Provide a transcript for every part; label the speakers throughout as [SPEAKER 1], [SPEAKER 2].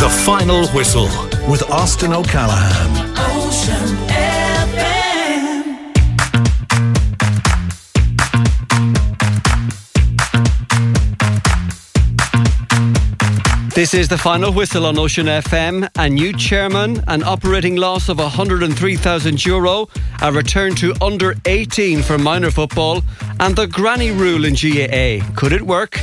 [SPEAKER 1] The Final Whistle with Austin O'Callaghan.
[SPEAKER 2] Ocean This is the final whistle on Ocean FM. A new chairman, an operating loss of 103,000 euro, a return to under 18 for minor football, and the granny rule in GAA. Could it work?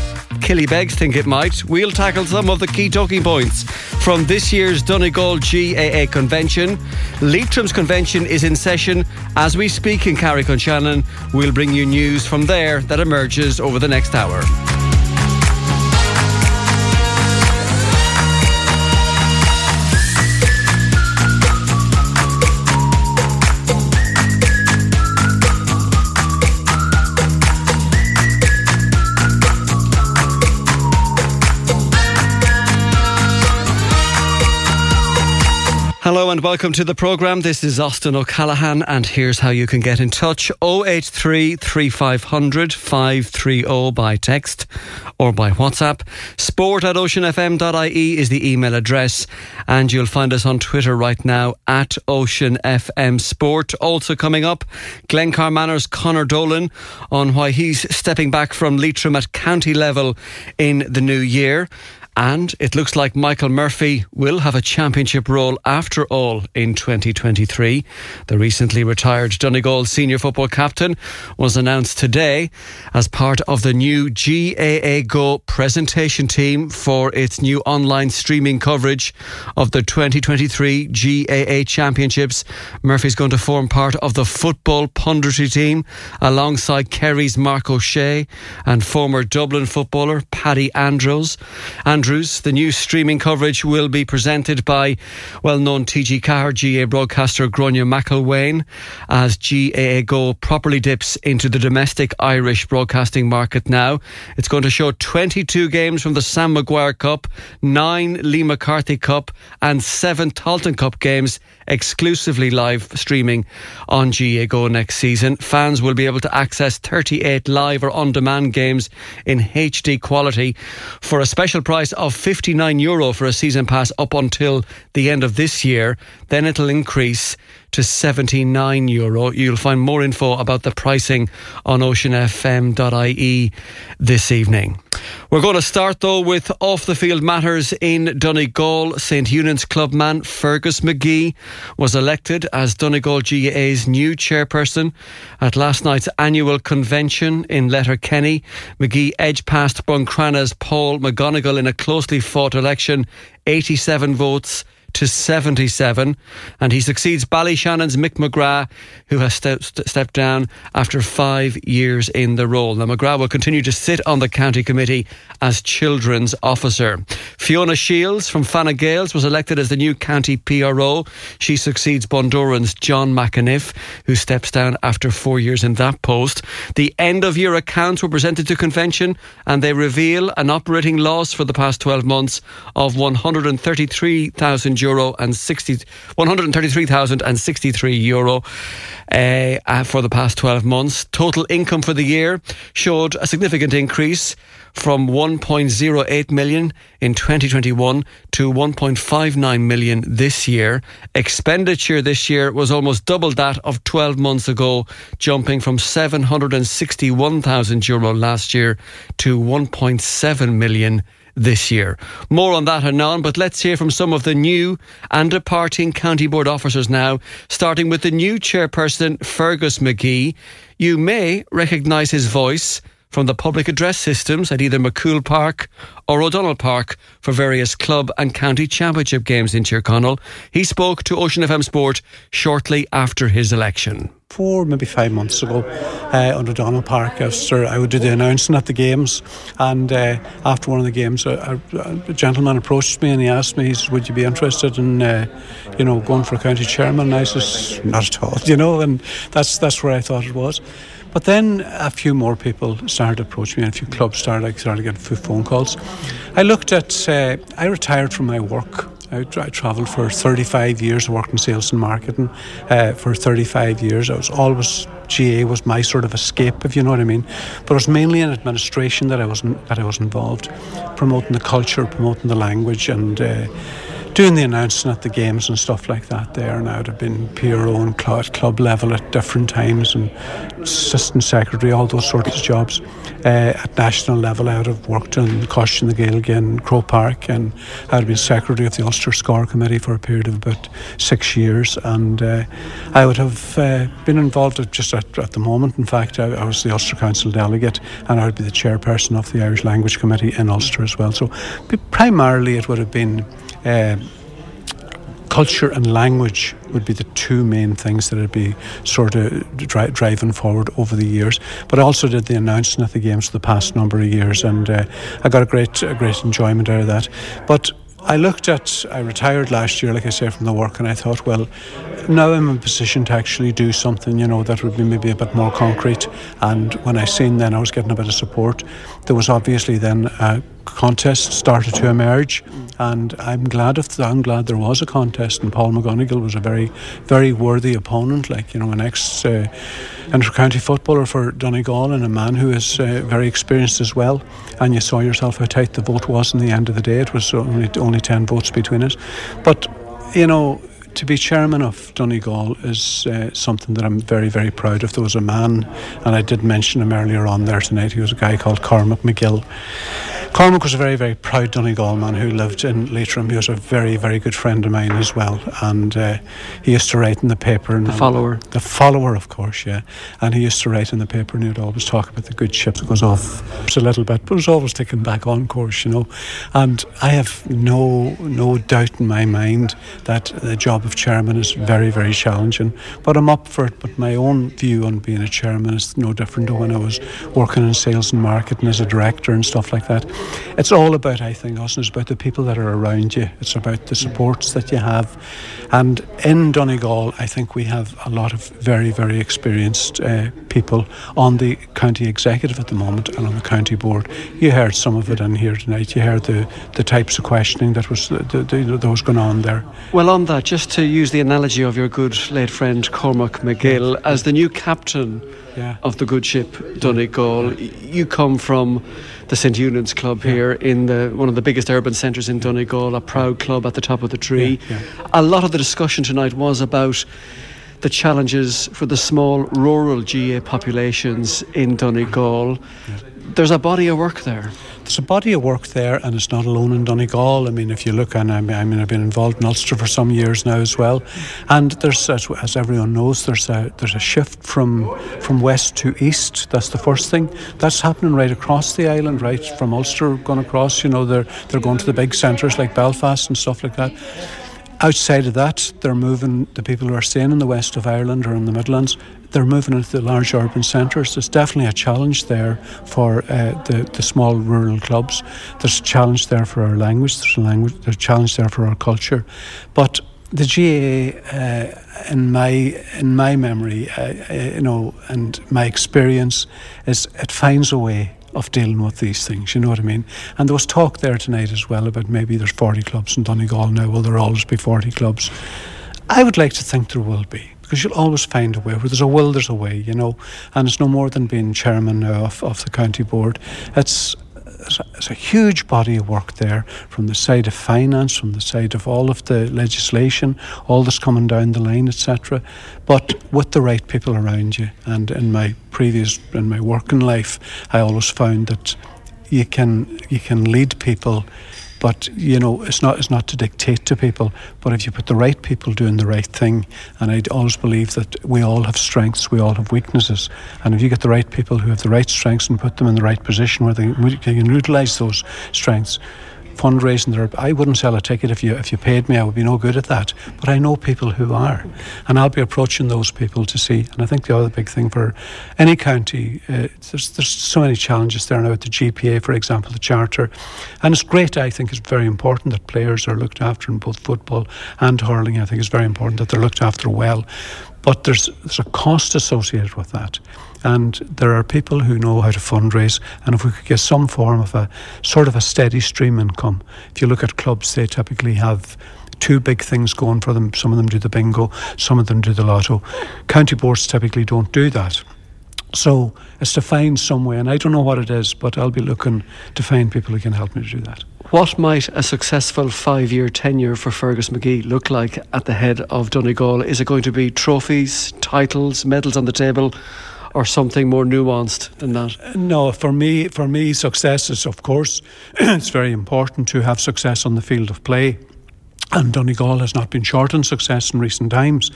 [SPEAKER 2] Killybegs think it might. We'll tackle some of the key talking points from this year's Donegal GAA convention. Leitrim's convention is in session as we speak in Carrick-on-Shannon. We'll bring you news from there that emerges over the next hour. Hello and welcome to the programme. This is Austin O'Callaghan, and here's how you can get in touch 083 3500 530 by text or by WhatsApp. Sport at oceanfm.ie is the email address, and you'll find us on Twitter right now at OceanFM Sport. Also coming up, Glencar Manor's Connor Dolan on why he's stepping back from Leitrim at county level in the new year. And it looks like Michael Murphy will have a championship role after all in 2023. The recently retired Donegal senior football captain was announced today as part of the new GAA Go presentation team for its new online streaming coverage of the 2023 GAA Championships. Murphy's going to form part of the football punditry team alongside Kerry's Mark O'Shea and former Dublin footballer Paddy Andrews. And Andrews. The new streaming coverage will be presented by well known TG Ceathair GAA broadcaster Gráinne McElwain as GAA Go properly dips into the domestic Irish broadcasting market now. It's going to show 22 games from the Sam Maguire Cup, nine Liam MacCarthy Cup, and seven Tailteann Cup games exclusively live streaming on GAA Go next season. Fans will be able to access 38 live or on demand games in HD quality for a special price of 59 euro for a season pass up until the end of this year. Then it'll increase to 79 euro. You'll find more info about the pricing on oceanfm.ie this evening. We're going to start though with off the field matters in Donegal. St Eunan's clubman Fergus McGee was elected as Donegal GAA's new chairperson at last night's annual convention in Letterkenny. McGee edged past Buncrana's Paul McGonigal in a closely fought election, 87 votes to 77, and he succeeds Ballyshannon's Mick McGrath, who has ste- stepped down after five years in the role. Now, McGrath will continue to sit on the county committee as children's officer. Fiona Shields from Fanad Gaels was elected as the new county PRO. She succeeds Bundoran's John McAniff, who steps down after four years in that post. The end of year accounts were presented to convention, and they reveal an operating loss for the past 12 months of 133,000 euro and 60, 133,063 euro uh, for the past 12 months. Total income for the year showed a significant increase from 1.08 million in 2021 to 1.59 million this year. Expenditure this year was almost double that of 12 months ago, jumping from 761,000 euro last year to 1.7 million this year. More on that anon, but let's hear from some of the new and departing County Board officers now, starting with the new chairperson, Fergus McGee. You may recognise his voice from the public address systems at either MacCumhaill Park or O'Donnell Park for various club and county championship games in Tyrconnell. He spoke to Ocean FM Sport shortly after his election
[SPEAKER 3] four, maybe five months ago, uh, under Donald Park. After I would do the announcing at the games, and uh, after one of the games, a, a, gentleman approached me and he asked me, he "Would you be interested in, uh, you know, going for a county chairman?" And I said, "Not at all," you know, and that's that's where I thought it was. But then a few more people started approaching me, and a few clubs started. I started getting few phone calls. I looked at. Uh, I retired from my work I, I travelled for 35 years. Worked in sales and marketing uh, for 35 years. I was always GA was my sort of escape, if you know what I mean. But it was mainly in administration that I was that I was involved, promoting the culture, promoting the language, and. Uh, doing the announcing at the games and stuff like that there and I'd have been PRO and club, club level at different times and assistant secretary, all those sorts of jobs. Uh, at national level, I would have worked in Coiste na Gaeilge and Croke Park and I would have been secretary of the Ulster Scór Committee for a period of about six years and uh, I would have uh, been involved at, just at, at, the moment. In fact, I, I, was the Ulster Council delegate and I would be the chairperson of the Irish Language Committee in Ulster as well. So primarily it would have been uh, culture and language would be the two main things that would be sort of dri- driving forward over the years. But I also did the announcing at the games for the past number of years, and uh, I got a great, a great enjoyment out of that. But I looked at, I retired last year, like I say, from the work, and I thought, well, now I'm in a position to actually do something, you know, that would be maybe a bit more concrete. And when I seen then I was getting a bit of support, there was obviously then a contest started to emerge, and I'm glad if I'm glad there was a contest. And Paul McGonigal was a very, very worthy opponent, like you know, an ex uh, inter-county footballer for Donegal and a man who is uh, very experienced as well. And you saw yourself how tight the vote was in the end of the day. It was only only ten votes between us, but you know to be chairman of Donegal is uh, something that I'm very, very proud of. There was a man, and I did mention him earlier on there tonight, he was a guy called Cormac McGill. Cormac was a very, very proud Donegal man who lived in Leitrim. He was a very, very good friend of mine as well. And uh, he used to write in the paper.
[SPEAKER 2] the follower.
[SPEAKER 3] The follower, of course, yeah. And he used to write in the paper and he would always talk about the good ships. that goes off a little bit, but it was always taken back on course, you know. And I have no, no doubt in my mind that the job of chairman is very, very challenging. But I'm up for it. But my own view on being a chairman is no different to when I was working in sales and marketing as a director and stuff like that. It's all about, I think, Austin, it's about the people that are around you. It's about the supports that you have. And in Donegal, I think we have a lot of very, very experienced uh, people on the county executive at the moment and on the county board. You heard some of it in here tonight. You heard the, the types of questioning that was the, the, that was going on there.
[SPEAKER 2] Well, on that, just to use the analogy of your good late friend Cormac McGill, as the new captain yeah. of the good ship Donegal, you come from the St Eunan's Club here in the one of the biggest urban centres in Donegal, a proud club at the top of the tree. A lot of the discussion tonight was about the challenges for the small rural GA populations in Donegal. There's a body of work there
[SPEAKER 3] there's a body of work there, and it's not alone in Donegal. I mean, if you look, and I mean, I've been involved in Ulster for some years now as well, and there's, as, as everyone knows, there's a there's a shift from from west to east. That's the first thing. That's happening right across the island, right from Ulster going across. You know, they're they're going to the big centres like Belfast and stuff like that. Outside of that, they're moving the people who are staying in the west of Ireland or in the Midlands. They're moving into the large urban centres. There's definitely a challenge there for uh, the the small rural clubs. There's a challenge there for our language. There's a language. There's a challenge there for our culture, but the GAA, uh, in my in my memory, uh, uh, you know, and my experience, is it finds a way of dealing with these things. You know what I mean? And there was talk there tonight as well about maybe there's 40 clubs in Donegal now. Will there always be 40 clubs? I would like to think there will be because you'll always find a way. Where there's a will, there's a way, you know. And it's no more than being chairman now of, of the county board. It's there's a, huge body of work there from the side of finance, from the side of all of the legislation, all that's coming down the line, etc. But with the right people around you. And in my previous, in my working life, I always found that you can you can lead people but you know, it's not it's not to dictate to people. But if you put the right people doing the right thing, and I always believe that we all have strengths, we all have weaknesses, and if you get the right people who have the right strengths and put them in the right position where they, can utilise those strengths, fundraising there. I wouldn't sell a ticket if you if you paid me. I would be no good at that. But I know people who are, and I'll be approaching those people to see. And I think the other big thing for any county, uh, there's there's so many challenges there now with the GPA, for example, the charter, and it's great. I think it's very important that players are looked after in both football and hurling. I think it's very important that they're looked after well. But there's, there's a cost associated with that. And there are people who know how to fundraise. And if we could get some form of a sort of a steady stream income, if you look at clubs, they typically have two big things going for them. Some of them do the bingo, some of them do the lotto. County boards typically don't do that. So it's to find some way, and I don't know what it is, but I'll be looking to find people who can help me to do that.
[SPEAKER 2] What might a successful five year tenure for Fergus McGee look like at the head of Donegal? Is it going to be trophies, titles, medals on the table? Or something more nuanced than that?
[SPEAKER 3] Uh, no, for me, for me, success is, of course, it's very important to have success on the field of play. And Donegal has not been short on success in recent times.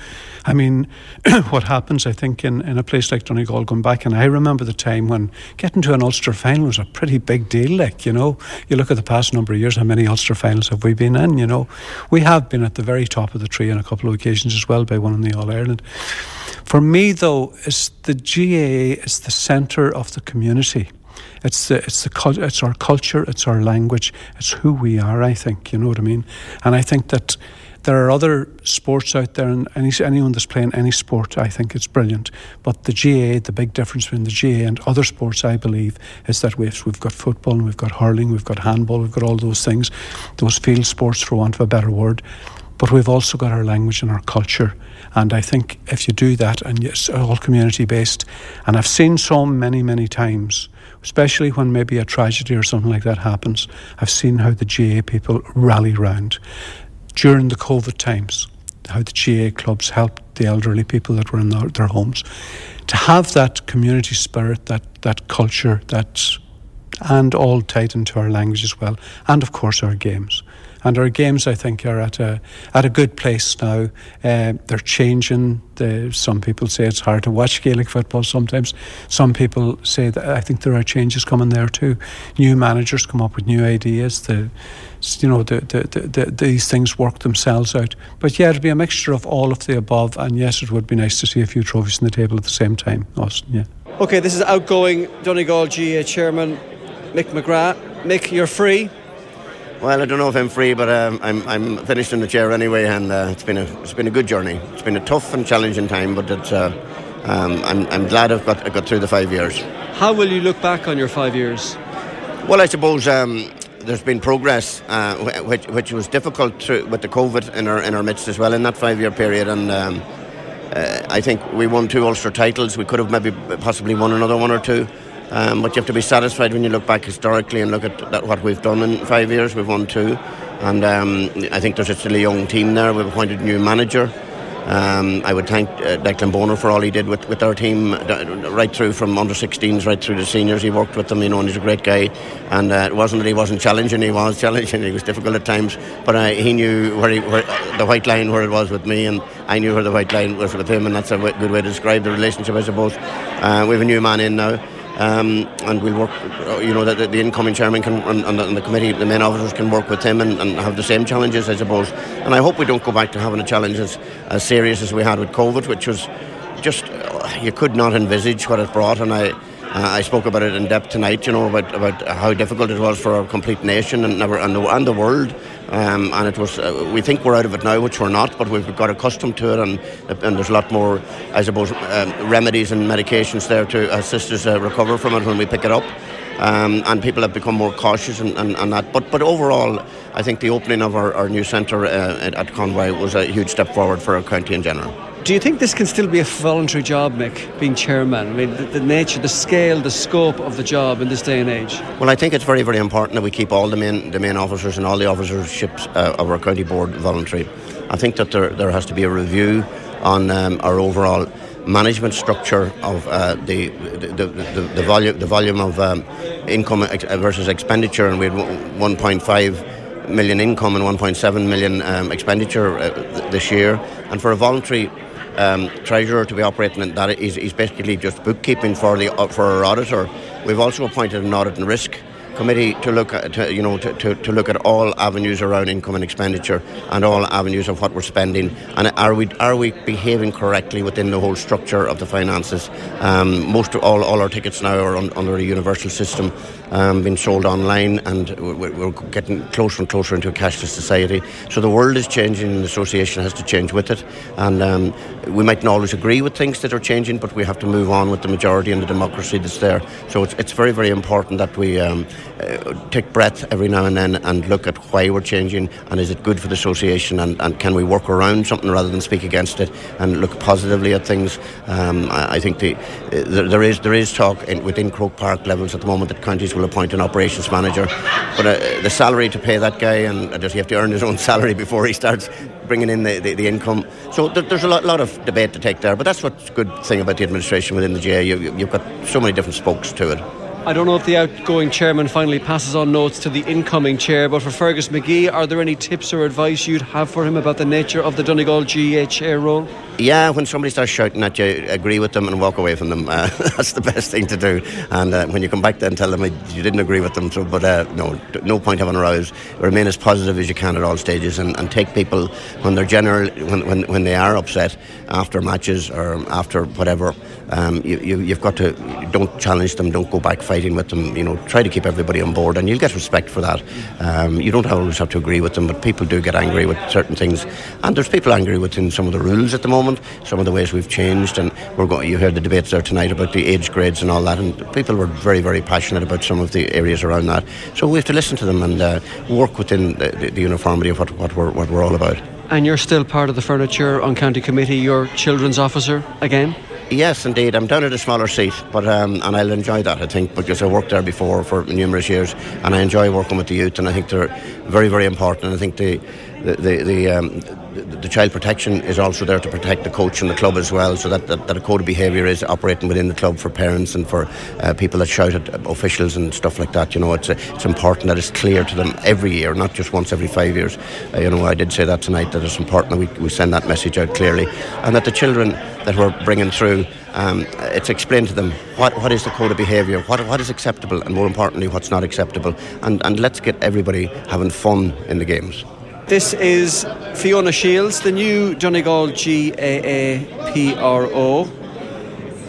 [SPEAKER 3] I mean, what happens, I think, in, in a place like Donegal going back, and I remember the time when getting to an Ulster final was a pretty big deal. Like, you know, you look at the past number of years, how many Ulster finals have we been in? You know, we have been at the very top of the tree on a couple of occasions as well by winning the All Ireland. For me, though, is the GAA is the centre of the community. It's the, it's the it's our culture, it's our language, it's who we are. I think you know what I mean, and I think that there are other sports out there, and any, anyone that's playing any sport, I think it's brilliant. But the GAA, the big difference between the GAA and other sports, I believe, is that we've, we've got football, and we've got hurling, we've got handball, we've got all those things, those field sports, for want of a better word. But we've also got our language and our culture. And I think if you do that, and it's all community based, and I've seen so many, many times especially when maybe a tragedy or something like that happens. I've seen how the GA people rally round during the COVID times, how the GA clubs helped the elderly people that were in their, their homes. To have that community spirit, that, that culture, that and all tied into our language as well, and of course our games. And our games, I think, are at a at a good place now. Uh, they're changing. The, some people say it's hard to watch Gaelic football sometimes. Some people say that I think there are changes coming there too. New managers come up with new ideas. The you know the, the, the, these things work themselves out. But yeah, it'll be a mixture of all of the above. And yes, it would be nice to see a few trophies on the table at the same time, Austin. Yeah.
[SPEAKER 2] Okay, this is outgoing Donegal GAA chairman Mick McGrath. Mick, you're free.
[SPEAKER 4] Well, I don't know if I'm free, but um, I'm I'm finished in the chair anyway, and uh, it's been a it's been a good journey. It's been a tough and challenging time, but it's uh, um, I'm I'm glad I've got I got through the five years.
[SPEAKER 2] How will you look back on your five years?
[SPEAKER 4] Well, I suppose. Um, there's been progress, uh, which which was difficult through, with the COVID in our in our midst as well in that five-year period, and um, uh, I think we won two Ulster titles. We could have maybe possibly won another one or two. Um, but you have to be satisfied when you look back historically and look at that, what we've done in five years. We've won two, and um, I think there's a still a young team there. We've appointed a new manager. Um, I would thank uh, Declan Bonner for all he did with, with our team, uh, right through from under 16s right through the seniors. He worked with them, you know, and he's a great guy. And uh, it wasn't that he wasn't challenging; he was challenging. He was difficult at times, but uh, he knew where, he, where the white line where it was with me, and I knew where the white line was with him, and that's a good way to describe the relationship, I suppose. Uh, we have a new man in now. Um, and we'll work, you know, that the, incoming chairman can, and, and, the, and, the, committee, the main officers can work with him and, and, have the same challenges, I suppose. And I hope we don't go back to having a challenge as, as serious as we had with COVID, which was just, uh, you could not envisage what it brought. And I, uh, I spoke about it in depth tonight, you know, about, about how difficult it was for our complete nation and, and, the, and the world um, and it was, uh, we think we're out of it now, which we're not, but we've got accustomed to it, and, and there's a lot more, I suppose, um, remedies and medications there to assist us uh, recover from it when we pick it up. Um, and people have become more cautious and, and, and, that. But but overall, I think the opening of our, our new centre uh, at Convoy was a huge step forward for our county in general.
[SPEAKER 2] Do you think this can still be a voluntary job, Mick, being chairman? I mean, the, the, nature, the scale, the scope of the job in this day and age?
[SPEAKER 4] Well, I think it's very, very important that we keep all the main, the main officers and all the officerships uh, of our county board voluntary. I think that there, there has to be a review on um, our overall management structure of uh, the, the, the, the, volume, the volume of um, income versus expenditure, and we had 1.5 million income and 1.7 million um, expenditure uh, this year. And for a voluntary um, treasurer to be operating in that is, is basically just bookkeeping for the uh, for our auditor. We've also appointed an audit and risk committee to look at, to, you know, to, to, to, look at all avenues around income and expenditure and all avenues of what we're spending, and are we are we behaving correctly within the whole structure of the finances? Um, most of all, all our tickets now are on, under a universal system, um, being sold online, and we're, we're, getting closer and closer into a cashless society. So the world is changing, and the association has to change with it. And um, we mightn't always agree with things that are changing, but we have to move on with the majority and the democracy that's there. So it's, it's very, very important that we um, uh, take breath every now and then and look at why we're changing and is it good for the association and, and can we work around something rather than speak against it and look positively at things. Um, I, I, think the, uh, there is there is talk in, within Croke Park levels at the moment that counties will appoint an operations manager, but uh, the salary to pay that guy and does he have to earn his own salary before he starts bringing in the, the, the income? So there, there's a lot, lot of debate to take there, but that's what's good thing about the administration within the GAA. You, you've got so many different spokes to it.
[SPEAKER 2] I don't know if the outgoing chairman finally passes on notes to the incoming chair, but for Fergus McGee, are there any tips or advice you'd have for him about the nature of the Donegal GAA chair role?
[SPEAKER 4] Yeah, when somebody starts shouting at you, agree with them and walk away from them. Uh, that's the best thing to do. And uh, when you come back then, tell them you didn't agree with them. So, but uh, no, no point having a rows. Remain as positive as you can at all stages, and, and take people when they're general, when, when, when they are upset after matches or after whatever. Um, you, you, you've got to don't challenge them, don't go back fighting with them. You know, try to keep everybody on board, and you'll get respect for that. Um, you don't always have to agree with them, but people do get angry with certain things, and there's people angry within some of the rules at the moment, some of the ways we've changed, and we're going. You heard the debates there tonight about the age grades and all that, and people were very, very passionate about some of the areas around that. So we have to listen to them and uh, work within the, the, the uniformity of what, what we're what we're all about.
[SPEAKER 2] And you're still part of the furniture on county committee. You're children's officer again.
[SPEAKER 4] Yes, indeed. I'm down at a smaller seat, but um, and I'll enjoy that. I think because I worked there before for numerous years, and I enjoy working with the youth, and I think they're very, very important. I think the the the, the, um, the, the child protection is also there to protect the coach and the club as well, so that, that, that a code of behaviour is operating within the club for parents and for uh, people that shout at officials and stuff like that. You know, it's uh, it's important that it's clear to them every year, not just once every five years. Uh, you know, I did say that tonight that it's important that we, we send that message out clearly, and that the children that we're bringing through. Um, it's explained to them what, what is the code of behaviour, what, what is acceptable, and more importantly, what's not acceptable. And, and let's get everybody having fun in the games.
[SPEAKER 2] This is Fiona Shields, the new Donegal GAA PRO.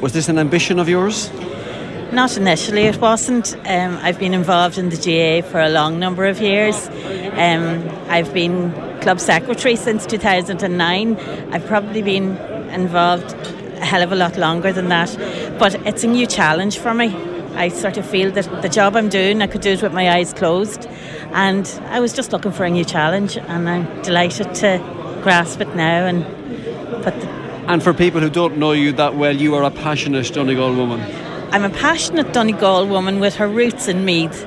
[SPEAKER 2] Was this an ambition of yours?
[SPEAKER 5] Not initially, it wasn't. Um, I've been involved in the GA for a long number of years. Um, I've been club secretary since 2009. I've probably been involved a hell of a lot longer than that, but it's a new challenge for me. I sort of feel that the job I'm doing, I could do it with my eyes closed. And I was just looking for a new challenge, and I'm delighted to grasp it now and put the
[SPEAKER 2] and for people who don't know you that well, you are a passionate Donegal woman.
[SPEAKER 5] I'm a passionate Donegal woman with her roots in Meath.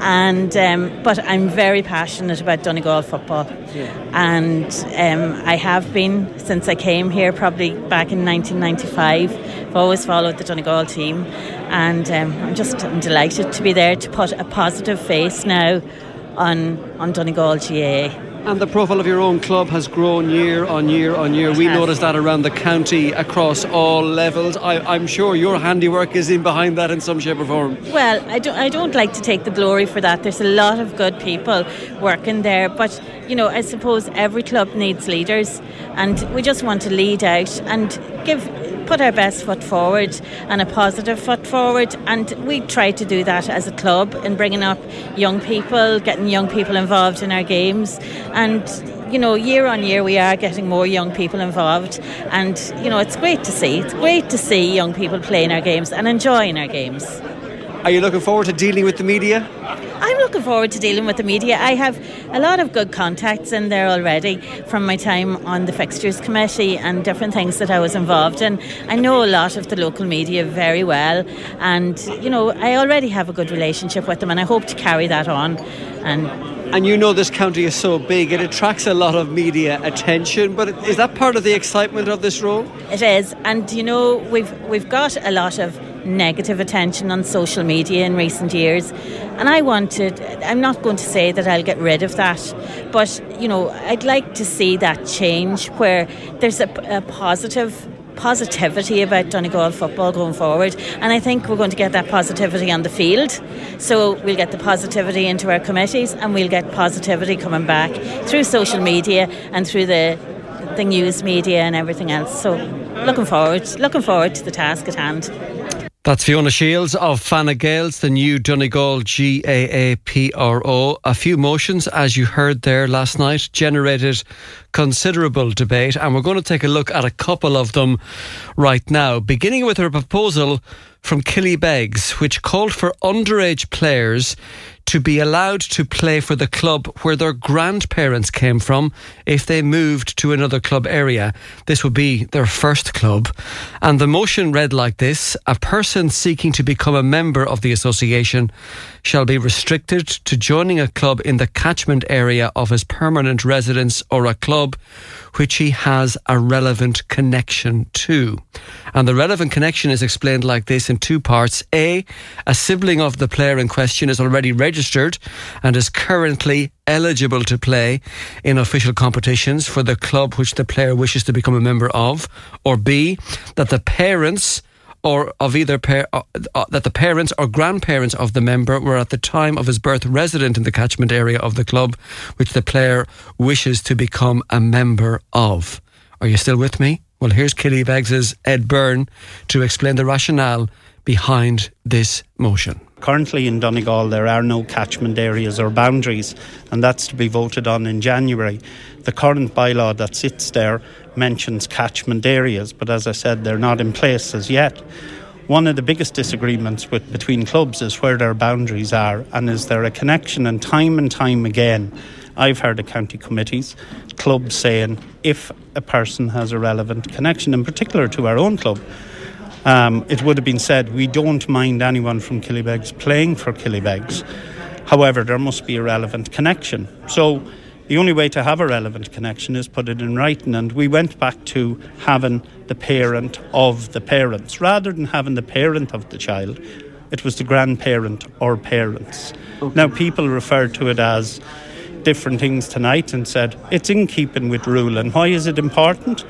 [SPEAKER 5] And um, but I'm very passionate about Donegal football, yeah. and um, I have been since I came here, probably back in 1995. I've always followed the Donegal team, and um, I'm just I'm delighted to be there to put a positive face now on on Donegal GAA.
[SPEAKER 2] And the profile of your own club has grown year on year on year. We notice that around the county across all levels. I, am sure your handiwork is in behind that in some shape or form.
[SPEAKER 5] Well, I don't, I don't like to take the glory for that. There's a lot of good people working there, but you know, I suppose every club needs leaders, and we just want to lead out and give put our best foot forward and a positive foot forward. And we try to do that as a club in bringing up young people, getting young people involved in our games. And you know, year on year, we are getting more young people involved, and you know, it's great to see. It's great to see young people playing our games and enjoying our games.
[SPEAKER 2] Are you looking forward to dealing with the media?
[SPEAKER 5] I'm looking forward to dealing with the media. I have a lot of good contacts in there already from my time on the fixtures committee and different things that I was involved in. I know a lot of the local media very well, and you know I already have a good relationship with them, and I hope to carry that on. And
[SPEAKER 2] and you know this county is so big, it attracts a lot of media attention. But is that part of the excitement of this role?
[SPEAKER 5] It is, and you know we've we've got a lot of negative attention on social media in recent years. And I wanted, I'm not going to say that I'll get rid of that, but you know, I'd like to see that change where there's a, a positive positivity about Donegal football going forward. And I think we're going to get that positivity on the field. So we'll get the positivity into our committees and we'll get positivity coming back through social media and through the the news media and everything else. So looking forward, looking forward to the task at hand.
[SPEAKER 2] That's Fiona Shields of Fanad Gaels, the new Donegal GAAPRO. A few motions, as you heard there last night, generated considerable debate, and we're going to take a look at a couple of them right now, beginning with a proposal from Killybegs, which called for underage players to be allowed to play for the club where their grandparents came from if they moved to another club area. This would be their first club. And the motion read like this A person seeking to become a member of the association shall be restricted to joining a club in the catchment area of his permanent residence or a club which he has a relevant connection to. And the relevant connection is explained like this in two parts. A, a sibling of the player in question is already registered and is currently eligible to play in official competitions for the club which the player wishes to become a member of. Or B, that the parents or of either pair uh, uh, that the parents or grandparents of the member were at the time of his birth resident in the catchment area of the club which the player wishes to become a member of. Are you still with me? Well, here's Killybegs' Ed Byrne to explain the rationale behind this motion.
[SPEAKER 6] Currently in Donegal, there are no catchment areas or boundaries, and that's to be voted on in January. The current bylaw that sits there mentions catchment areas, but as I said, they're not in place as yet. One of the biggest disagreements with, between clubs is where their boundaries are, and is there a connection? And time and time again, I've heard of county committees, clubs saying if a person has a relevant connection, in particular to our own club, um, it would have been said we don't mind anyone from Killybegs playing for Killybegs. However, there must be a relevant connection. So the only way to have a relevant connection is put it in writing. And we went back to having the parent of the parents rather than having the parent of the child. It was the grandparent or parents. Okay. Now, people referred to it as different things tonight and said it's in keeping with rule. And why is it important?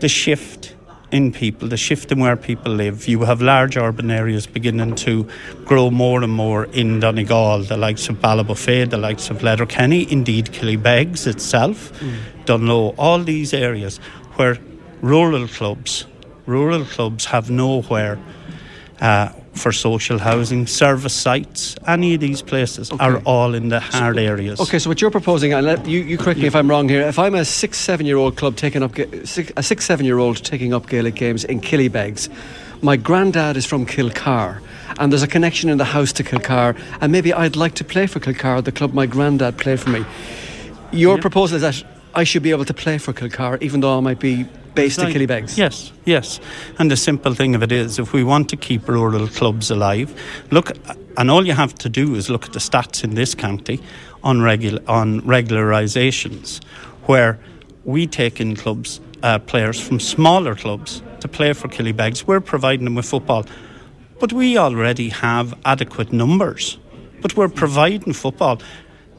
[SPEAKER 6] The shift in people, the shift in where people live. You have large urban areas beginning to grow more and more in Donegal, the likes of Ballybofey, the likes of Letterkenny, indeed Killybegs itself, mm. Dungloe, all these areas where rural clubs, rural clubs have nowhere uh, for social housing, service sites, any of these places okay. are all in the hard areas.
[SPEAKER 2] Okay, so what you're proposing, and let, you, you correct me if I'm wrong here, if I'm a six, seven year old club taking up, six, a six, seven year old taking up Gaelic games in Killybegs, my granddad is from Kilcar and there's a connection in the house to Kilcar, and maybe I'd like to play for Kilcar, the club my granddad played for me. Your proposal is that I should be able to play for Kilcar, even though I might be based at Killybegs.
[SPEAKER 6] Yes, yes. And the simple thing of it is, if we want to keep rural clubs alive, look, and all you have to do is look at the stats in this county on, regu- on regularisations, where we take in clubs, uh, players from smaller clubs to play for Killybegs. We're providing them with football. But we already have adequate numbers. But we're providing football.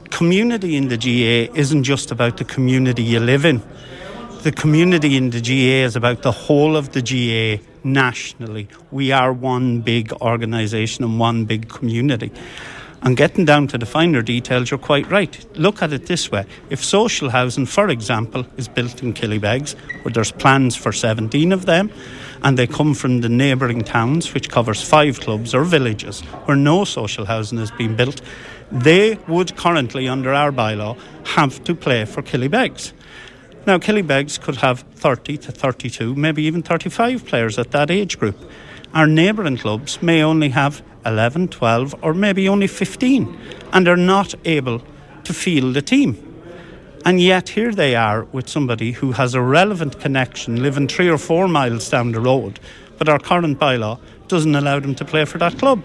[SPEAKER 6] Community in the GA isn't just about the community you live in the community in the GA is about the whole of the GA nationally. We are one big organisation and one big community. And getting down to the finer details, you're quite right. Look at it this way. If social housing, for example, is built in Killybegs, where there's plans for 17 of them, and they come from the neighbouring towns, which covers five clubs or villages, where no social housing has been built, they would currently, under our bylaw, have to play for Killybegs. Now, Killybegs could have 30 to 32, maybe even 35 players at that age group. Our neighbouring clubs may only have 11, 12, or maybe only 15, and are not able to field the team. And yet, here they are with somebody who has a relevant connection living three or four miles down the road, but our current bylaw doesn't allow them to play for that club.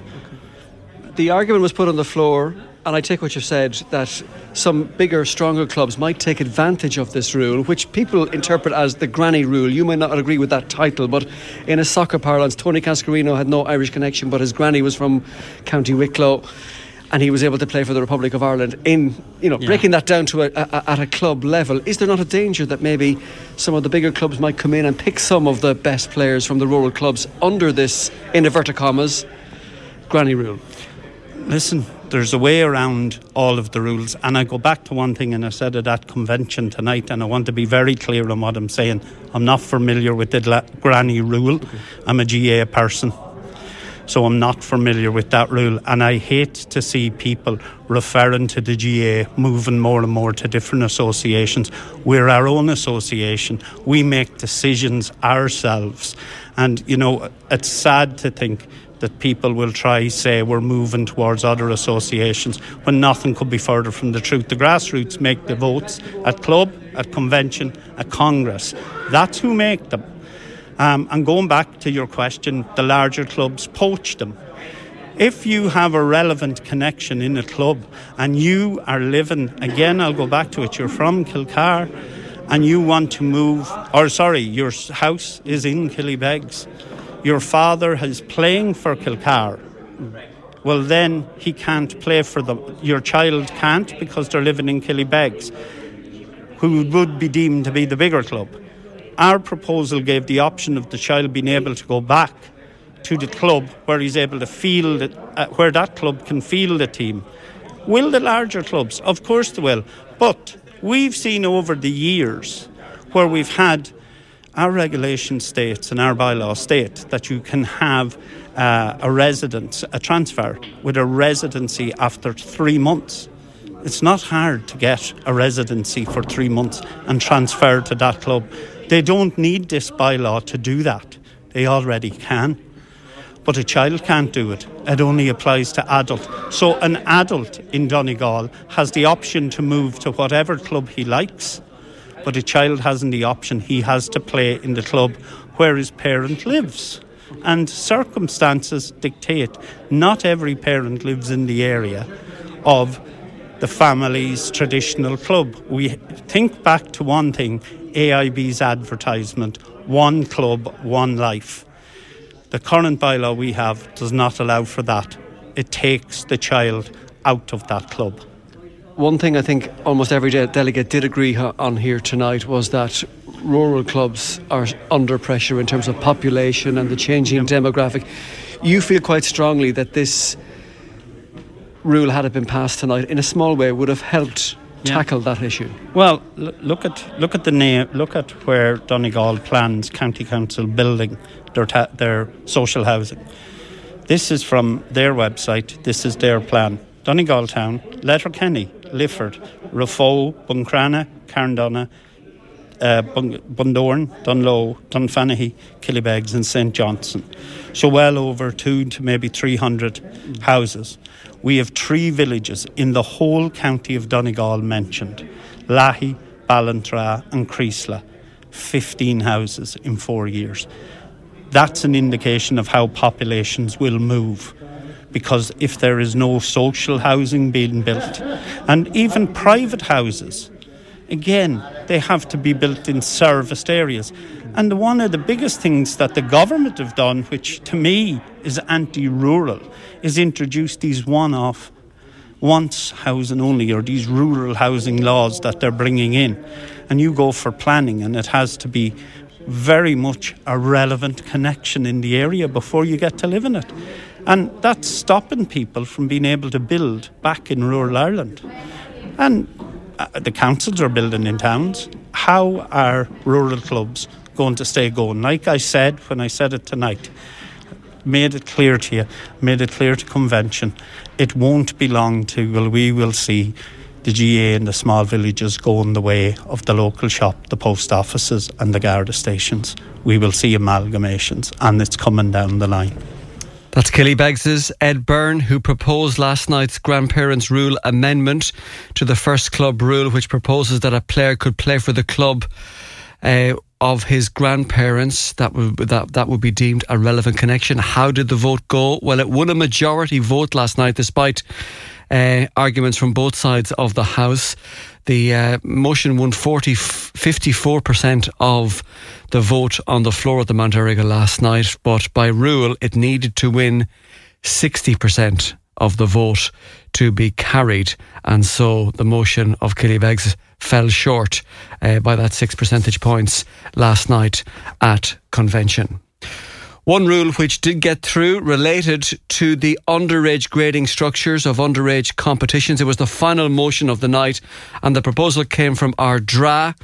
[SPEAKER 2] The argument was put on the floor and I take what you've said that some bigger, stronger clubs might take advantage of this rule, which people interpret as the granny rule. You may not agree with that title, but in a soccer parlance, Tony Cascarino had no Irish connection, but his granny was from County Wicklow. and he was able to play for the Republic of Ireland in, you know, yeah. breaking that down to a, a, at a club level. Is there not a danger that maybe some of the bigger clubs might come in and pick some of the best players from the rural clubs under this, in inverted commas, granny rule?
[SPEAKER 6] Listen, there's a way around all of the rules, and I go back to one thing, and I said at that convention tonight, and I want to be very clear on what I'm saying. I'm not familiar with the granny rule. I'm a GA person so I'm not familiar with that rule. And I hate to see people referring to the GA moving more and more to different associations. We're our own association, we make decisions ourselves. And, you know, it's sad to think that people will try say we're moving towards other associations when nothing could be further from the truth. The grassroots make the votes at club, at convention, at congress. That's who make them. Um, and going back to your question, the larger clubs poach them. If you have a relevant connection in a club and you are living, again, I'll go back to it, you're from Kilcar and you want to move, or sorry, your house is in Killybegs, your father is playing for Kilcar, well, then he can't play for them. Your child can't because they're living in Killybegs, who would be deemed to be the bigger club. Our proposal gave the option of the child being able to go back to the club where he's able to field it, uh, where that club can field a team. Will the larger clubs? Of course they will. But we've seen over the years where we've had our regulation states and our bylaw state that you can have uh, a residence, a transfer with a residency after three months. It's not hard to get a residency for three months and transfer to that club. They don't need this bylaw to do that. They already can. But a child can't do it. It only applies to adult. So an adult in Donegal has the option to move to whatever club he likes, but a child hasn't the option. He has to play in the club where his parent lives. And circumstances dictate not every parent lives in the area of the family's traditional club. We think back to one thing AIB's advertisement one club, one life. The current bylaw we have does not allow for that. It takes the child out of that club.
[SPEAKER 2] One thing I think almost every delegate did agree on here tonight was that rural clubs are under pressure in terms of population and the changing demographic. You feel quite strongly that this rule, had it been passed tonight, in a small way would have helped yeah. tackle that issue?
[SPEAKER 6] Well, look at look at the name. Look at where Donegal plans County Council building their ta- their social housing. This is from their website. This is their plan. Donegal Town, Letterkenny, Lifford, Raphoe, Buncrana, Carndonagh, uh, Bundoran, Dungloe, Dunfanaghy, Killybegs, and St Johnston. So, well over two to maybe 300 houses. We have three villages in the whole county of Donegal mentioned Laghey, Ballintra, and Creeslough. 15 houses in four years. That's an indication of how populations will move. Because if there is no social housing being built, and even private houses, again, they have to be built in serviced areas. And one of the biggest things that the government have done, which to me is anti rural, is introduce these one off, once housing only, or these rural housing laws that they're bringing in. And you go for planning, and it has to be very much a relevant connection in the area before you get to live in it. And that's stopping people from being able to build back in rural Ireland. And uh, the councils are building in towns. How are rural clubs going to stay going? Like I said when I said it tonight, made it clear to you, made it clear to convention, it won't be long till well, we will see the GA in the small villages going the way of the local shop, the post offices, and the Garda stations. We will see amalgamations, and it's coming down the line.
[SPEAKER 2] That's Killybegs' Ed Byrne, who proposed last night's grandparents' rule amendment to the first club rule, which proposes that a player could play for the club uh, of his grandparents. That would that that would be deemed a relevant connection. How did the vote go? Well, it won a majority vote last night, despite uh, arguments from both sides of the House. The uh, motion won 40, 54% of the vote on the floor of the Mount last night, but by rule, it needed to win 60% of the vote to be carried. And so the motion of Killybegs fell short uh, by that six percentage points last night at convention. One rule which did get through related to the underage grading structures of underage competitions. It was the final motion of the night, and the proposal came from Ardara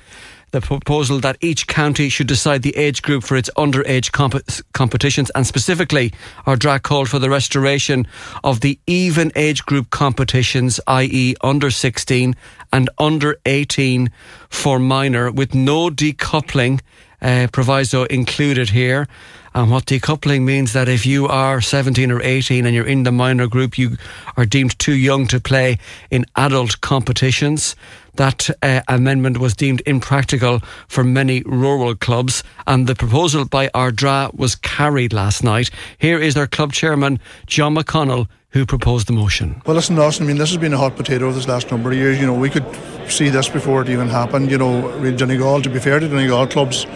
[SPEAKER 2] the proposal that each county should decide the age group for its underage comp- competitions, and specifically, our Ardara called for the restoration of the even age group competitions, i.e., under 16 and under 18 for minor, with no decoupling uh, proviso included here. And what decoupling means that if you are 17 or 18 and you're in the minor group, you are deemed too young to play in adult competitions. That uh, amendment was deemed impractical for many rural clubs, and the proposal by Ardara was carried last night. Here is their club chairman, John McConnell, who proposed the motion.
[SPEAKER 7] Well, listen, Austin, I mean, this has been a hot potato this last number of years. You know, we could see this before it even happened. You know, Donegal, to be fair to Donegal clubs,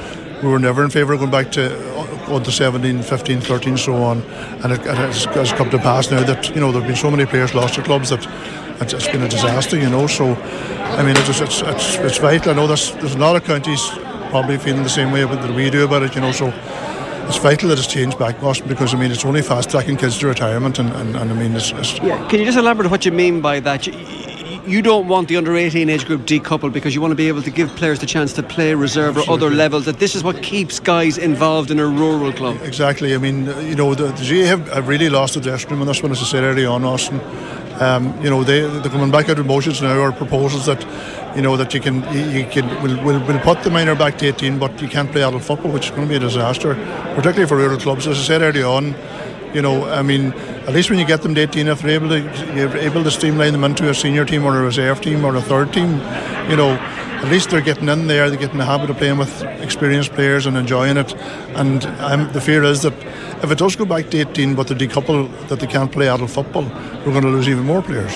[SPEAKER 7] we were never in favour of going back to under 17, 15, 13, so on. And it, it has, has, come to pass now that you know there have been so many players lost to clubs that it's, been a disaster. You know, so I mean, it's it's it's, it's vital. I know there's there's a lot of counties probably feeling the same way that we do about it. You know, so it's vital that it's changed back, Austin, because I mean it's only fast tracking kids to retirement, and, and, and I mean it's, it's,
[SPEAKER 2] Yeah, can you just elaborate what you mean by that? You, you don't want the under 18 age group decoupled because you want to be able to give players the chance to play reserve or other levels. That this is what keeps guys involved in a rural club.
[SPEAKER 7] Exactly. I mean, you know, the, the GAA have, have really lost the dressing room on this one, as I said earlier on, Austin. Um, you know, they they're coming back out with motions now or proposals that, you know, that you can you, can will will will put the minor back to 18, but you can't play adult football, which is going to be a disaster, particularly for rural clubs. As I said earlier on, you know, I mean, at least when you get them to 18, if they're able to, you're able to streamline them into a senior team or a reserve team or a third team, you know, at least they're getting in there, they're getting the habit of playing with experienced players and enjoying it. And um, the fear is that if it does go back to 18, but they decouple that they can't play adult football, we're going to lose even more players.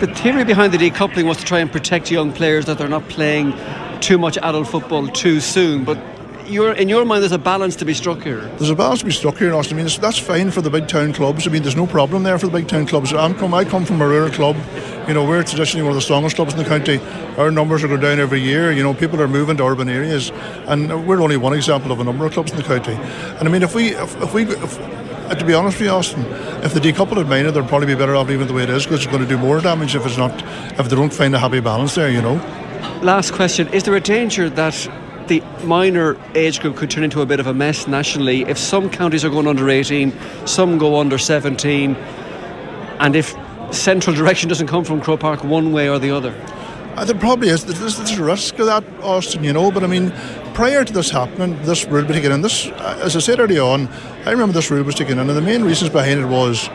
[SPEAKER 2] The theory behind the decoupling was to try and protect young players that they're not playing too much adult football too soon, but in your mind, there's a balance to be struck here.
[SPEAKER 7] There's a balance to be struck here, Austin. I mean, that's fine for the big town clubs. I mean, there's no problem there for the big town clubs. I'm come, I come from a rural club. You know, we're traditionally one of the strongest clubs in the county. Our numbers are going down every year. You know, people are moving to urban areas, and we're only one example of a number of clubs in the county. And I mean, if we, if, if we, if, uh, to be honest with you, Austin, if the decoupled minor, they'd probably be better off leaving the way it is because it's going to do more damage if it's not, if they don't find a happy balance there. You know.
[SPEAKER 2] Last question: Is there a danger that the minor age group could turn into a bit of a mess nationally if some counties are going under 18, some go under 17, and if central direction doesn't come from Croke Park one way or the other.
[SPEAKER 7] Uh, there probably is. There's, there's, a risk of that, Austin, you know. But I mean, prior to this happening, this rule was taken in. This, uh, as I said earlier on, I remember this rule was taken in, and the main reasons behind it was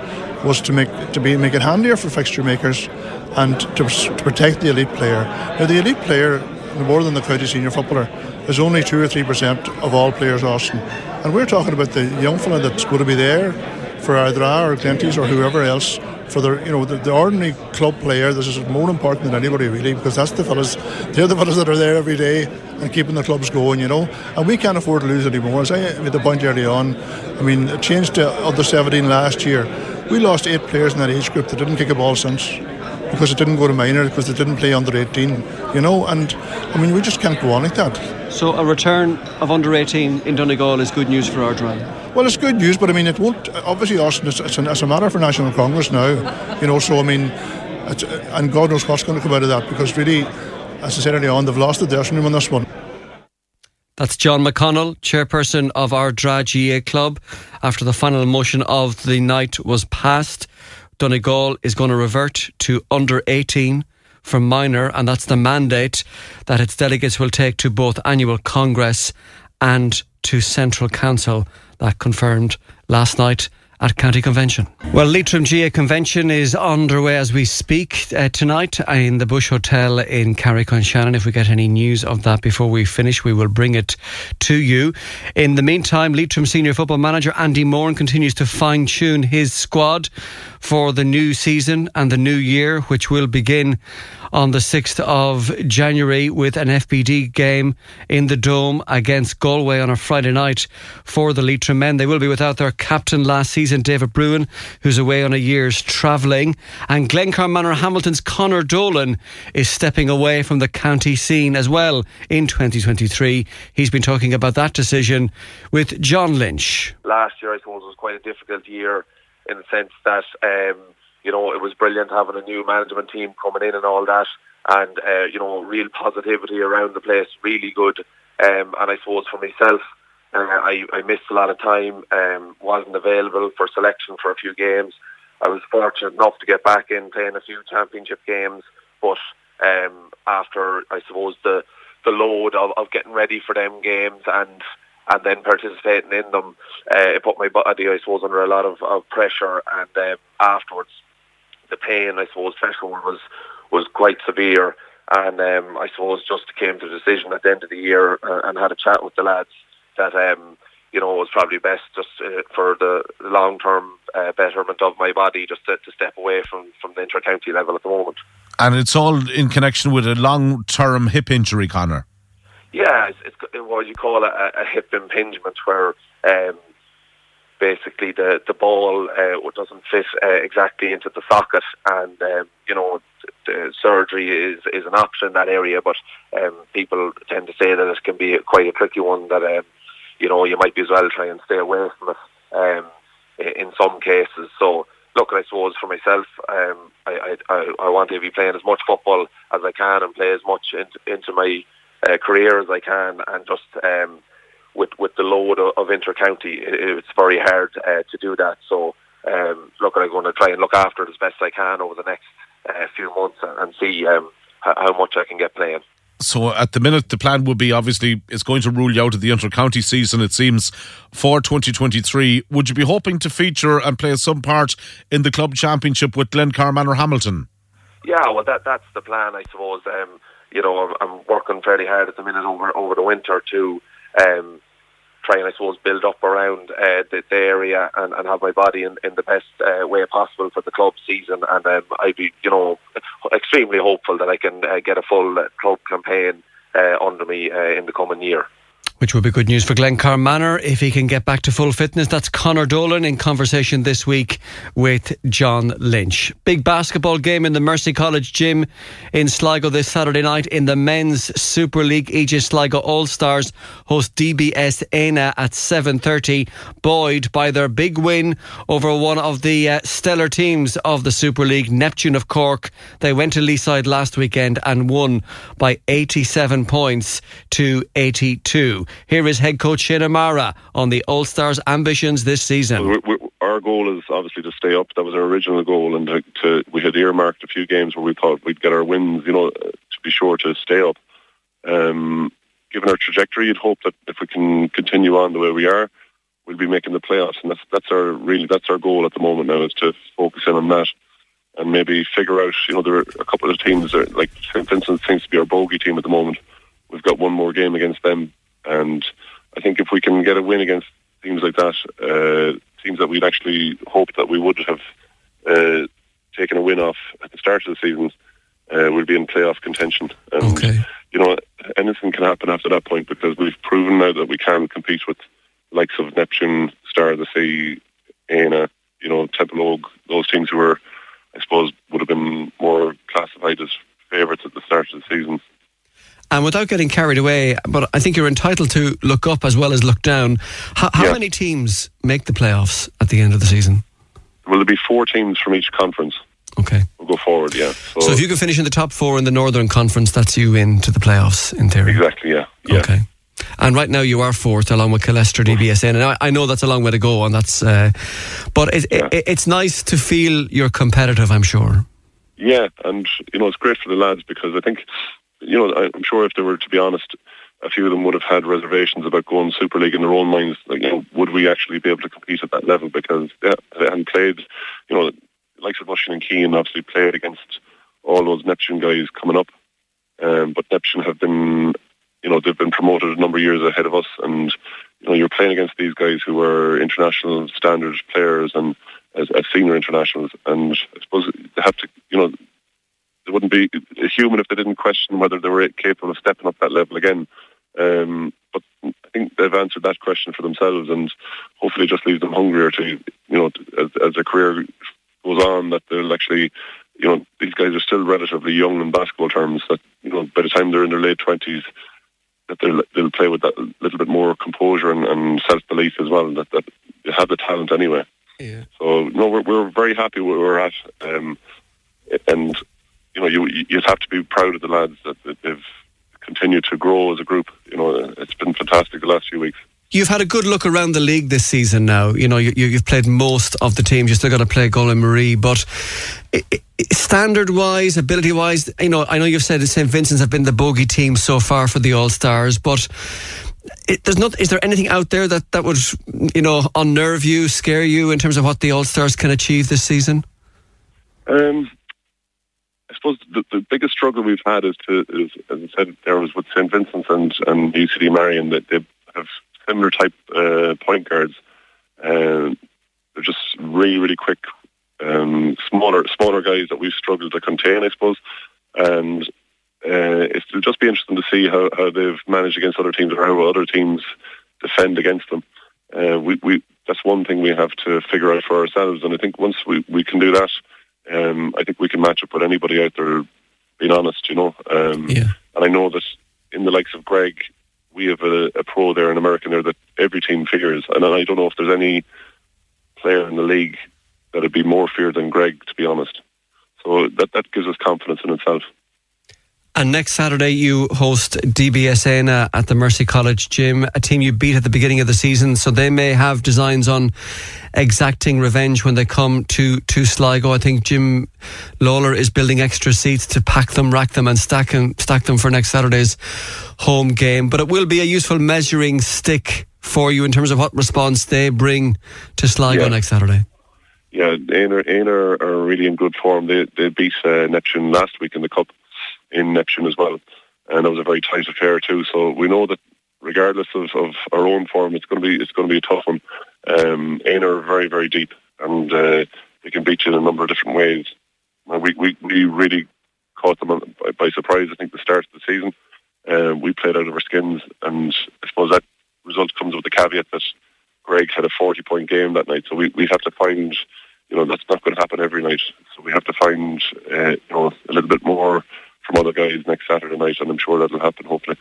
[SPEAKER 7] was to make to be make it handier for fixture makers and to, to protect the elite player. Now, the elite player, more than the county senior footballer, is only 2 or 3% of all players, Austin. And we're talking about the young fella that's going to be there for either or Glenties or whoever else for the you know the, the, ordinary club player this is more important than anybody really because that's the fellas they're the fellas that are there every day and keeping the clubs going you know? And we can't afford to lose anymore as I made the point early on I mean it changed to under 17 last year. We lost eight players in that age group that didn't kick a ball since because it didn't go to minor because they didn't play under 18 you know and I mean we just can't go on like that
[SPEAKER 2] so a return of under 18 in Donegal is good news for Ardara.
[SPEAKER 7] Well, it's good news, but I mean, it won't. Obviously, Austin, it's, it's, a, it's a matter for National Congress now, you know. So I mean, and God knows what's going to come out of that because really, as I said earlier on, they've lost the dressing room on this one.
[SPEAKER 2] That's John McConnell, chairperson of our Ardara GAA club. After the final motion of the night was passed, Donegal is going to revert to under 18 for minor, and that's the mandate that its delegates will take to both annual Congress and to Central Council. That confirmed last night at County Convention. Well, Leitrim GAA Convention is underway as we speak uh, tonight in the Bush Hotel in Carrick-on-Shannon. If we get any news of that before we finish, we will bring it to you. In the meantime, Leitrim senior football manager Andy Moran continues to fine tune his squad for the new season and the new year, which will begin on the 6th of January with an FBD game in the Dome against Galway on a Friday night for the Leitrim men. They will be without their captain last season season, David Bruin, who's away on a year's travelling. And Glencar Manorhamilton's Connor Dolan is stepping away from the county scene as well in 2023. He's been talking about that decision with John Lynch.
[SPEAKER 8] Last year, I suppose, was quite a difficult year in the sense that, um, you know, it was brilliant having a new management team coming in and all that. And, uh, you know, real positivity around the place, really good. Um, and I suppose for myself, uh, I, I missed a lot of time, um, wasn't available for selection for a few games. I was fortunate enough to get back in playing a few championship games, but um, after I suppose the the load of, of getting ready for them games and and then participating in them, uh, it put my body I suppose under a lot of, of pressure. And um, afterwards, the pain I suppose threshold was was quite severe. And um, I suppose just came to the decision at the end of the year uh, and had a chat with the lads that um, you know was probably best just uh, for the long term uh, betterment of my body just to, to step away from from the inter county level at the moment.
[SPEAKER 9] And it's all in connection with a long term hip injury, Connor.
[SPEAKER 8] Yeah, it's, it's what you call a, a hip impingement, where um, basically the the ball uh, doesn't fit uh, exactly into the socket, and um, you know the surgery is is an option in that area, but um, people tend to say that it can be quite a tricky one. That um, you know you might be as well try and stay away from it um, in some cases. So look, I suppose for myself, um, I, I I want to be playing as much football as I can and play as much into, into my uh, career as I can, and just um, with with the load of, inter-county, it, it's very hard uh, to do that. So, um, look, I'm going to try and look after it as best I can over the next uh, few months and, and see um, how much I can get playing.
[SPEAKER 9] So at the minute, the plan would be obviously it's going to rule you out of the inter-county season. It seems for 2023. Would you be hoping to feature and play some part in the club championship with Glencar Manorhamilton?
[SPEAKER 8] Yeah, well, that that's the plan, I suppose. Um, you know, I'm, I'm, working fairly hard at the minute over over the winter to um, try and I suppose build up around uh, the, area and, and, have my body in, in the best uh, way possible for the club season. And um, I'd be, you know, extremely hopeful that I can uh, get a full club campaign uh, under me uh, in the coming year
[SPEAKER 2] which would be good news for Glencar Manor if he can get back to full fitness. That's Connor Dolan in conversation this week with John Lynch. Big basketball game in the Mercy College gym in Sligo this Saturday night in the men's Super League. EJ Sligo All Stars host DBS Éanna at 7.30. Buoyed by their big win over one of the uh, stellar teams of the Super League, Neptune of Cork. They went to Leeside last weekend and won by 87 points to 82. Here is head coach Shane on the All Stars' ambitions this season.
[SPEAKER 10] We're, we're, our goal is obviously to stay up. That was our original goal, and to, to, we had earmarked a few games where we thought we'd get our wins. You know, to be sure to stay up. Um, given our trajectory, you'd hope that if we can continue on the way we are, we'll be making the playoffs, and that's that's our really that's our goal at the moment now is to focus in on that and maybe figure out. You know, there are a couple of teams that, like St Vincent seems to be our bogey team at the moment. We've got one more game against them and I think if we can get a win against teams like that, uh, teams that we'd actually hoped that we would have uh, taken a win off at the start of the season, uh, we'll be in playoff contention.
[SPEAKER 2] And, okay.
[SPEAKER 10] You know, anything can happen after that point because we've proven now that we can compete with the likes of Neptune, Star of the Sea, Éanna, you know, Templeogue, those teams who were, I suppose, would have been more classified as favourites at the start of the season.
[SPEAKER 2] And without getting carried away, but I think you're entitled to look up as well as look down. How, how yeah. many teams make the playoffs at the end of the season?
[SPEAKER 10] Will there be four teams from each conference?
[SPEAKER 2] Okay.
[SPEAKER 10] We'll go forward, yeah.
[SPEAKER 2] So, so, if you can finish in the top four in the Northern Conference, that's you into the playoffs, in theory?
[SPEAKER 10] Exactly, yeah. yeah.
[SPEAKER 2] Okay. And right now you are fourth along with Killester DBS Éanna. And I, I know that's a long way to go, and that's, uh, but it, yeah. it, it's nice to feel you're competitive, I'm sure.
[SPEAKER 10] Yeah, and, you know, it's great for the lads because I think you know, I'm sure if they were to be honest, a few of them would have had reservations about going Super League in their own minds. Like, you know, would we actually be able to compete at that level? Because yeah, they hadn't played, you know, likes of Mushin and Keane obviously played against all those Neptune guys coming up. Um, but Neptune have been, you know, they've been promoted a number of years ahead of us, and you know, you're playing against these guys who are international standard players and as, as senior internationals, and I suppose they have to, you know, they wouldn't be human if they didn't question whether they were capable of stepping up that level again. Um, but I think they've answered that question for themselves, and hopefully just leaves them hungrier to, you know, as, as their career goes on, that they'll actually, you know, these guys are still relatively young in basketball terms. That you know, by the time they're in their late twenties, that they'll they'll play with that little bit more composure and, and self belief as well. That that they have the talent anyway.
[SPEAKER 2] Yeah.
[SPEAKER 10] So no, we're we're very happy where we're at, um, and you know, you you have to be proud of the lads that, that they've continued to grow as a group. You know, it's been fantastic the last few weeks.
[SPEAKER 2] You've had a good look around the league this season now. You know, you, you've played most of the teams. You're still got to play Golden Marie, but standard wise, ability wise, you know, I know you've said that St. Vincent's have been the bogey team so far for the All Stars, but it, there's not. Is there anything out there that, that would, you know, unnerve you, scare you in terms of what the All Stars can achieve this season?
[SPEAKER 10] Um, suppose the, the biggest struggle we've had is to, is, as I said, there was with St. Vincent's and, and UCD Marian that they have similar type uh, point guards. Um, they're just really, really quick, um, smaller, smaller guys that we've struggled to contain, I suppose. And uh, it'll just be interesting to see how, how they've managed against other teams or how other teams defend against them. Uh, we, we, that's one thing we have to figure out for ourselves. And I think once we, we can do that, um, I think we can match up with anybody out there. Being honest, you know. Um,
[SPEAKER 2] yeah.
[SPEAKER 10] And I know that in the likes of Greg, we have a, a, pro there, an American there that every team fears. And I don't know if there's any player in the league that would be more feared than Greg, to be honest. So that that gives us confidence in itself.
[SPEAKER 2] And next Saturday, you host DBS Éanna at the Mercy College Gym, a team you beat at the beginning of the season. So they may have designs on exacting revenge when they come to, to Sligo. I think Jim Lawler is building extra seats to pack them, rack them, and stack them, stack them for next Saturday's home game. But it will be a useful measuring stick for you in terms of what response they bring to Sligo
[SPEAKER 10] Yeah.
[SPEAKER 2] next Saturday.
[SPEAKER 10] Yeah, Éanna, Éanna are really in good form. They they beat uh, Neptune last week in the cup in Neptune as well, and it was a very tight affair too. So we know that regardless of, of our own form, it's going to be it's going to be a tough one. Um, Éanna are very very deep, and uh, they can beat you in a number of different ways. We we we really caught them by, by surprise. I think the start of the season, uh, we played out of our skins, and I suppose that result comes with the caveat that Greg had a 40 point game that night. So we, we have to find, you know, that's not going to happen every night. So we have to find, uh, you know, a little bit more from other guys next Saturday night, and I'm sure that'll happen, hopefully.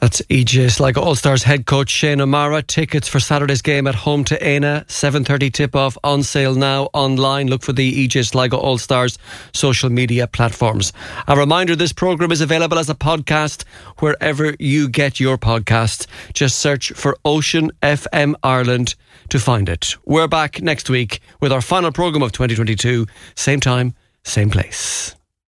[SPEAKER 2] That's EJ Sligo All Stars head coach Shane O'Mara. Tickets for Saturday's game at home to Éanna. 7.30 tip-off on sale now online. Look for the EJ Sligo All Stars social media platforms. A reminder, this programme is available as a podcast wherever you get your podcasts. Just search for Ocean FM Ireland to find it. We're back next week with our final programme of 2022. Same time, same place.